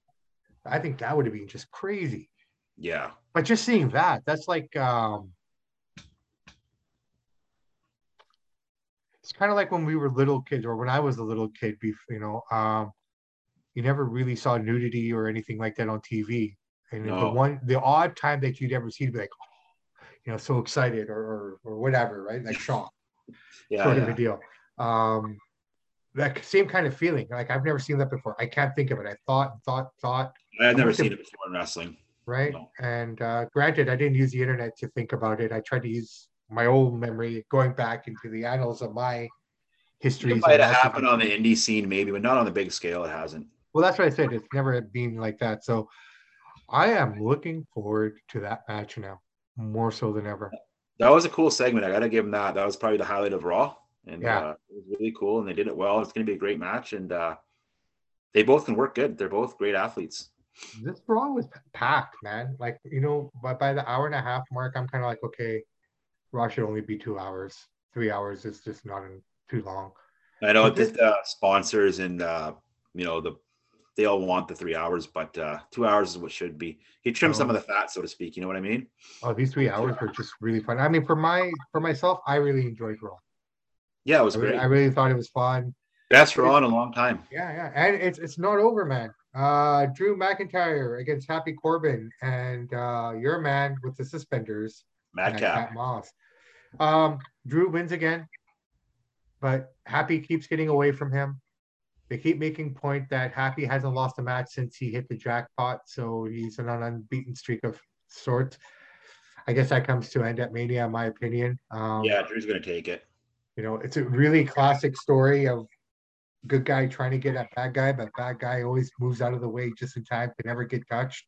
I think that would have been just crazy. Yeah. But just seeing that, that's like, um, it's kind of like when we were little kids or when I was a little kid, you know, um, you never really saw nudity or anything like that on TV. And no. the one, the odd time that you'd ever see, be like, oh, you know, so excited or, or, or whatever, right? Like shock, yeah, sort yeah. of a deal. Um, that same kind of feeling. Like I've never seen that before. I can't think of it. I thought, thought, thought. I've never seen it before in wrestling. Right. No. And uh, granted, I didn't use the internet to think about it. I tried to use my old memory, going back into the annals of my history. It might have happened on the indie scene, maybe, but not on the big scale. It hasn't. Well, that's what I said. It's never been like that. So I am looking forward to that match now, more so than ever. That was a cool segment. I got to give them that. That was probably the highlight of Raw, and Yeah. uh, it was really cool. And they did it well. It's going to be a great match, and uh, they both can work good. They're both great athletes. This Raw was packed, man. Like you know, by by the hour and a half mark, I'm kind of like, okay, Raw should only be two hours. Three hours is just not in, too long. I know the sponsors and uh, you know the they all want the three hours, but uh, two hours is what should be. He trimmed some of Oh. the fat, so to speak. You know what I mean? Oh, these three hours were just really fun. I mean, for my for myself, I really enjoyed Raw. Yeah, it was I great. really, I really thought it was fun. Best Raw in a long time. Yeah, yeah, and it's it's not over, man. Uh, Drew McIntyre against Happy Corbin, and uh, your man with the suspenders, Madcap. Moss. Um, Drew wins again, but Happy keeps getting away from him. They keep making point that Happy hasn't lost a match since he hit the jackpot, so he's on an unbeaten streak of sorts. I guess that comes to end at Mania, in my opinion. Um, Yeah, Drew's gonna take it. you know, it's a really classic story of good guy trying to get at bad guy, but bad guy always moves out of the way just in time to never get touched.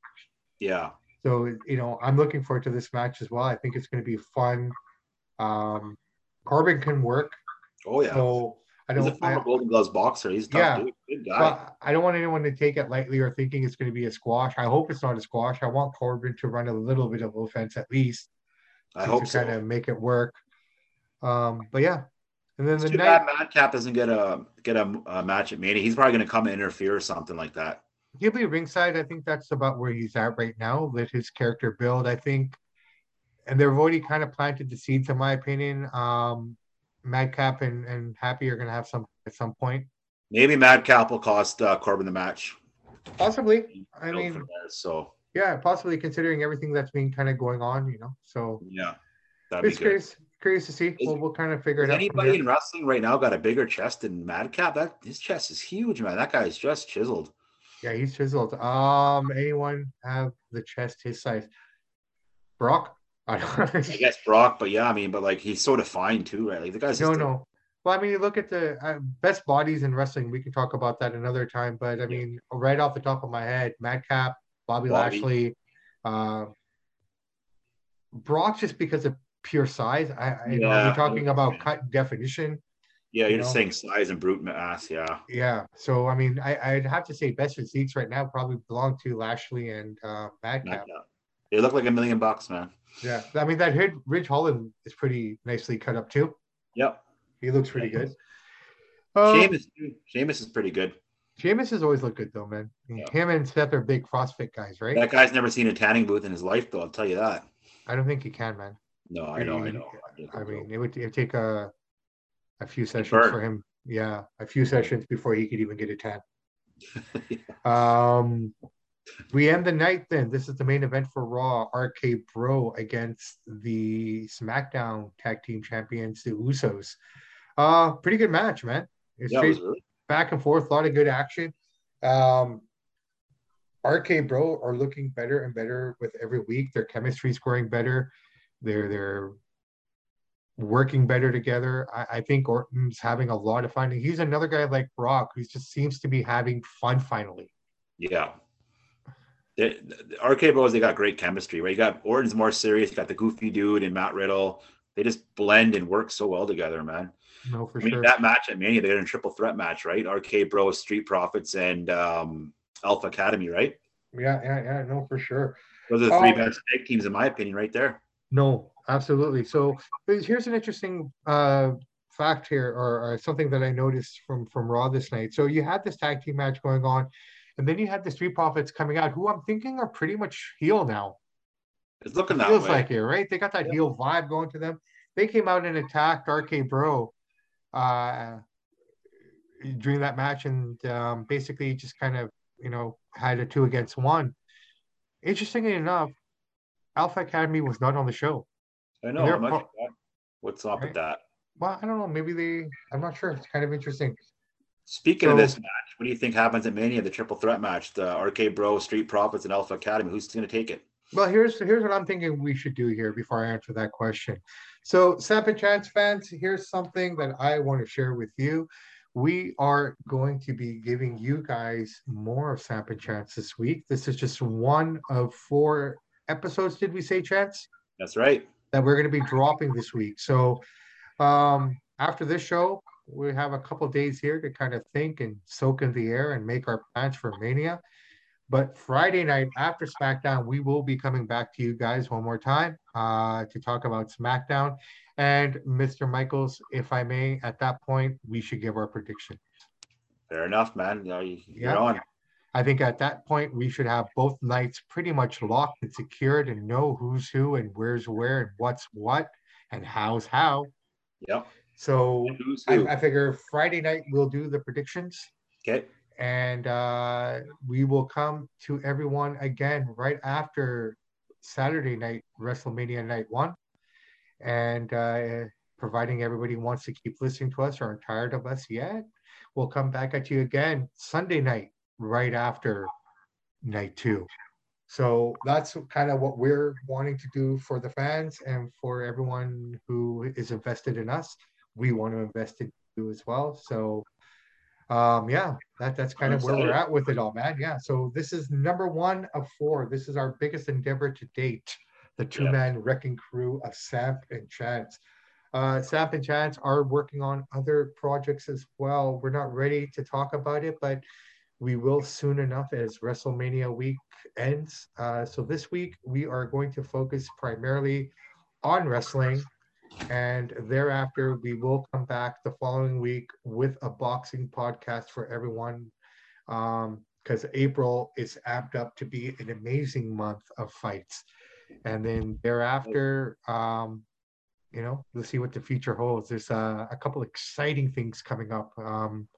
Yeah, So, you know, I'm looking forward to this match as well. I think it's going to be fun. Um, Corbin can work. oh yeah. So I He's a don't, former I, Golden Gloves boxer. He's Yeah. Good guy. well, I don't want anyone to take it lightly or thinking it's going to be a squash. I hope it's not a squash. I want Corbin to run a little bit of offense at least I to, hope to so. kind of make it work. Um, but yeah. And then It's the too night, bad Madcap doesn't get a get a, a match at Mania. He's probably gonna come and interfere or something like that. he'll be ringside. I think that's about where he's at right now with his character build. I think, and they've already kind of planted the seeds, in my opinion. Um, Madcap and, and Happy are going to have some at some point, Maybe Madcap will cost uh, Corbin the match. possibly. I mean, so yeah, possibly considering everything that's been kind of going on, you know. So yeah, that'd be it's curious, curious to see. Is- We'll, we'll kind of figure it out. anybody in wrestling right now got a bigger chest than Madcap? That his chest is huge, man. That guy is just chiseled. Yeah, he's chiseled. Um, anyone have the chest his size? Brock? I I guess Brock, but yeah, I mean, but like he's so defined too, right? Like the guy's No, just no. Well, I mean, you look at the uh, best bodies in wrestling. We can talk about that another time. But I mean, right off the top of my head, Madcap, Bobby, Bobby. Lashley, uh, Brock, just because of pure size. I, I you know, Yeah. we're talking about cut definition. Yeah, you you're just know. saying size and brute mass. Yeah, Yeah. So I mean, I, I'd have to say best physiques right now probably belong to Lashley and uh, Madcap. Madcap. They look like a million bucks, man. Yeah. I mean, that Rid- Ridge Holland is pretty nicely cut up too. Yep. He looks pretty good. Um, Sheamus, is pretty good. Sheamus has always looked good though, man. Yeah. Him and Seth are big CrossFit guys, right? That guy's never seen a tanning booth in his life, though. I'll tell you that. I don't think he can, man. No, I know, I know. I mean, it would, it would take a a few sessions burn. for him. Yeah, a few sessions before he could even get a tan. Um, we end the night then. This is the main event for Raw. RK Bro against the SmackDown Tag Team Champions, the Usos. Uh, pretty good match, man. It's yeah, it really, back and forth, a lot of good action. Um, RK Bro are looking better and better with every week. Their chemistry is growing better. They're they're working better together. I, I think Orton's having a lot of fun. He's another guy like Brock who just seems to be having fun finally. yeah. The, the RK Bros, they got great chemistry, right? You got Orton's more serious. You got the goofy dude and Matt Riddle. They just blend and work so well together, man. No, for I mean, sure. that match at Mania, they had a triple threat match, right? RK Bros, Street Profits, and um, Alpha Academy, right? yeah, yeah, yeah. No, for sure. Those are the three Um, best tag teams, in my opinion, right there. No, absolutely. So here's an interesting uh, fact here, or, or something that I noticed from from Raw this night. So you had this tag team match going on, and then you had the Street Profits coming out, who I'm thinking are pretty much heel now. It's looking It that feels way. like it, right? They got that Yeah. heel vibe going to them. They came out and attacked RK Bro uh, during that match, and um, basically just kind of you know had a two against one. Interestingly enough, Alpha Academy was not on the show. I know. Pro- What's up Right. with that? Well, I don't know. Maybe they. I'm not sure. It's kind of interesting. Speaking of this match, what do you think happens at Mania, the triple threat match? The RK Bro, Street Profits, and Alpha Academy. Who's going to take it? Well, here's here's what I'm thinking we should do here before I answer that question. So, Samp and Chance fans, here's something that I want to share with you. We are going to be giving you guys more of Samp and Chance this week. This is just one of four episodes. Did we say Chance? That's right. That we're going to be dropping this week. So, um, after this show, we have a couple days here to kind of think and soak in the air and make our plans for Mania. But Friday night after SmackDown, we will be coming back to you guys one more time uh, to talk about SmackDown. And Mr. Michaels, if I may, at that point, we should give our prediction. Fair enough, man. You know, you, yeah. on. I think at that point, we should have both nights pretty much locked and secured and know who's who and where's where and what's what and how's how. Yep. So I, I figure Friday night we'll do the predictions. Okay and uh, we will come to everyone again right after Saturday night WrestleMania Night One, and uh, providing everybody wants to keep listening to us or aren't tired of us yet, we'll come back at you again Sunday night right after Night Two. So that's kind of what we're wanting to do for the fans and for everyone who is invested in us. We want to invest in you as well. So um, yeah, that that's kind of where we're at with it all, man. Yeah. So this is number one of four. This is our biggest endeavor to date. The two-man yeah. wrecking crew of Samp and Chance. Uh, Samp and Chance are working on other projects as well. We're not ready to talk about it, but we will soon enough as WrestleMania week ends. Uh, so this week we are going to focus primarily on wrestling and thereafter, we will come back the following week with a boxing podcast for everyone. Because um, April is amped up to be an amazing month of fights. And then thereafter, um, you know, we'll see what the future holds. There's a, a couple exciting things coming up. Um,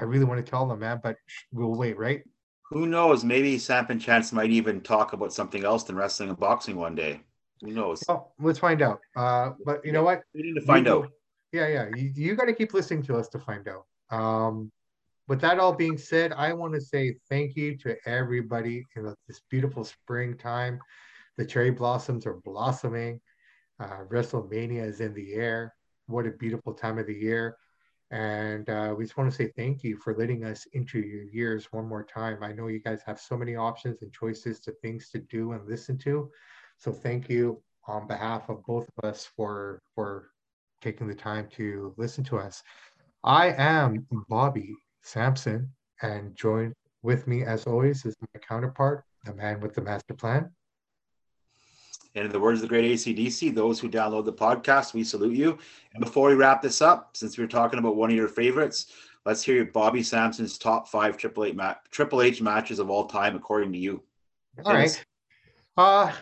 I really want to tell them, man, but we'll wait, right? Who knows? Maybe Samp and Chance might even talk about something else than wrestling and boxing one day. Who knows? Well, let's find out. Uh, but you know what? We need to find you, out. Yeah, yeah. You, you got to keep listening to us to find out. Um, with that all being said, I want to say thank you to everybody in this beautiful springtime. The cherry blossoms are blossoming. Uh, WrestleMania is in the air. What a beautiful time of the year. And uh, we just want to say thank you for letting us into your years one more time. I know you guys have so many options and choices to things to do and listen to. So thank you on behalf of both of us for for taking the time to listen to us. I am Bobby Sampson, and joined with me as always is my counterpart, the man with the master plan. And in the words of the great ACDC, those who download the podcast, we salute you. And before we wrap this up, since we are talking about one of your favorites, let's hear Bobby Sampson's top five Triple H, ma- Triple H matches of all time, according to you. All right. Uh,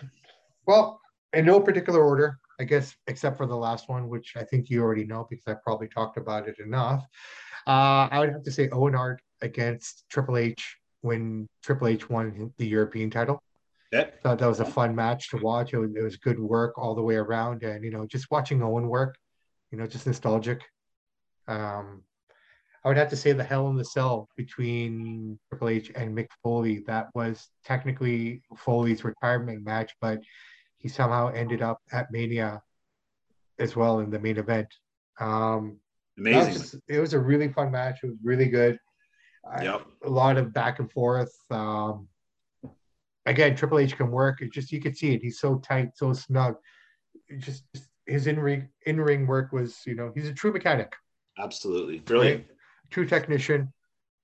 well, in no particular order, I guess, except for the last one, which I think you already know because I probably talked about it enough. Uh, I would have to say Owen Hart against Triple H when Triple H won the European title. Yeah. Thought that was a fun match to watch. It was, it was good work all the way around, and you know, just watching Owen work, you know, just nostalgic. Um, I would have to say the Hell in the Cell between Triple H and Mick Foley. That was technically Foley's retirement match, but he somehow ended up at Mania as well in the main event. Um, Amazing. Just, it was a really fun match. It was really good. Yep. I, a lot of back and forth. Um, again, Triple H can work. It just you could see it. He's so tight, so snug. It just his in ring in ring work was, you know, he's a true mechanic. Absolutely brilliant. Right? True technician.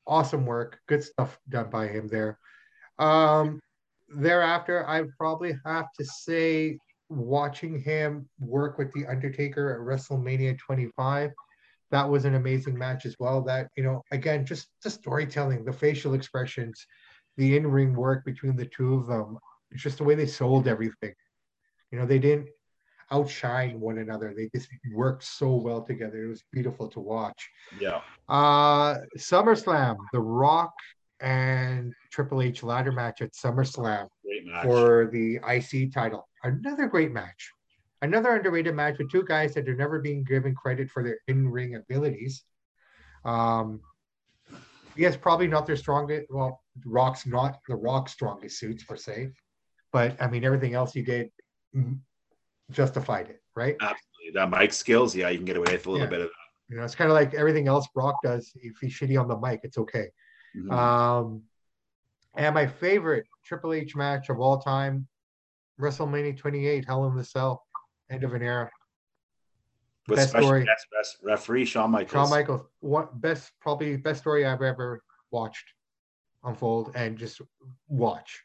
Awesome work. Good stuff done by him there. Um, thereafter, I probably have to say watching him work with the Undertaker at WrestleMania 25. That was an amazing match as well. That you know, again, just the storytelling, the facial expressions, the in-ring work between the two of them, it's just the way they sold everything. You know, they didn't outshine one another. They just worked so well together. It was beautiful to watch. Yeah. Uh SummerSlam, The Rock and Triple H ladder match at SummerSlam for the IC title. Another great match. Another underrated match with two guys that are never being given credit for their in-ring abilities. Um, yes, probably not their strongest. Well, Rock's not the Rock's strongest suits per se. but I mean, everything else you did justified it, right? Absolutely. That mic skills, yeah, you can get away with a little yeah. bit of that. You know, it's kind of like everything else Brock does. If he's shitty on the mic, it's okay. Mm-hmm. Um, and my favorite Triple H match of all time, WrestleMania 28, Hell in the Cell, end of an era. With best story. Best, best referee Shawn Michaels. Shawn Michaels, what best probably best story I've ever watched unfold and just watch.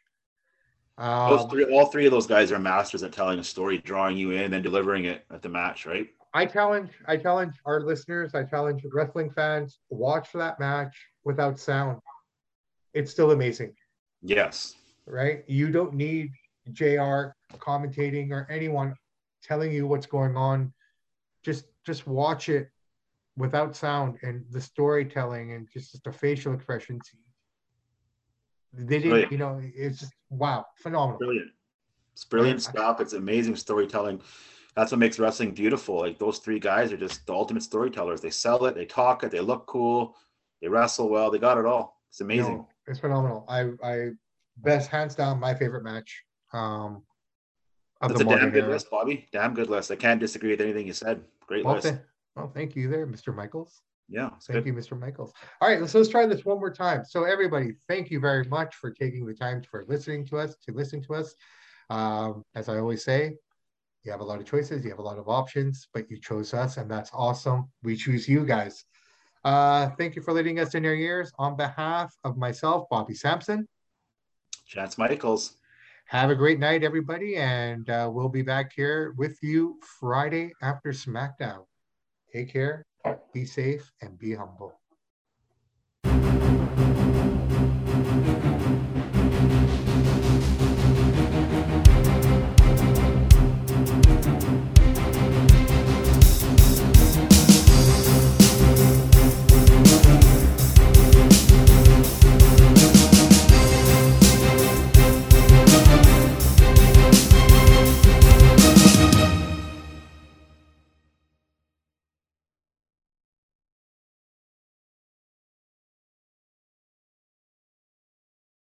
Um, three, all three of those guys are masters at telling a story, drawing you in, and delivering it at the match, right? I challenge, I challenge our listeners, I challenge wrestling fans, watch that match without sound. It's still amazing. Yes. Right? You don't need JR commentating or anyone telling you what's going on. Just just watch it without sound and the storytelling and just just the facial expressions they didn't, you know, it's just wow, phenomenal. Brilliant. It's brilliant stuff. It's amazing storytelling. That's what makes wrestling beautiful. Like those three guys are just the ultimate storytellers. They sell it, they talk it, they look cool, they wrestle well, they got it all. It's amazing. No, it's phenomenal. I I best hands down my favorite match. Um That's a damn good era. list, Bobby. Damn good list. I can't disagree with anything you said. Great well, list. Th- well, thank you there, Mr. Michaels. Yeah. Thank good. you, Mr. Michaels. All right, let's let's try this one more time. So everybody, thank you very much for taking the time for listening to us, to listening to us. Um, as I always say, you have a lot of choices, you have a lot of options, but you chose us, and that's awesome. We choose you guys. Uh, thank you for letting us in your ears. On behalf of myself, Bobby Sampson, Chance Michaels. Have a great night, everybody, and uh, we'll be back here with you Friday after SmackDown. Take care be safe, and be humble.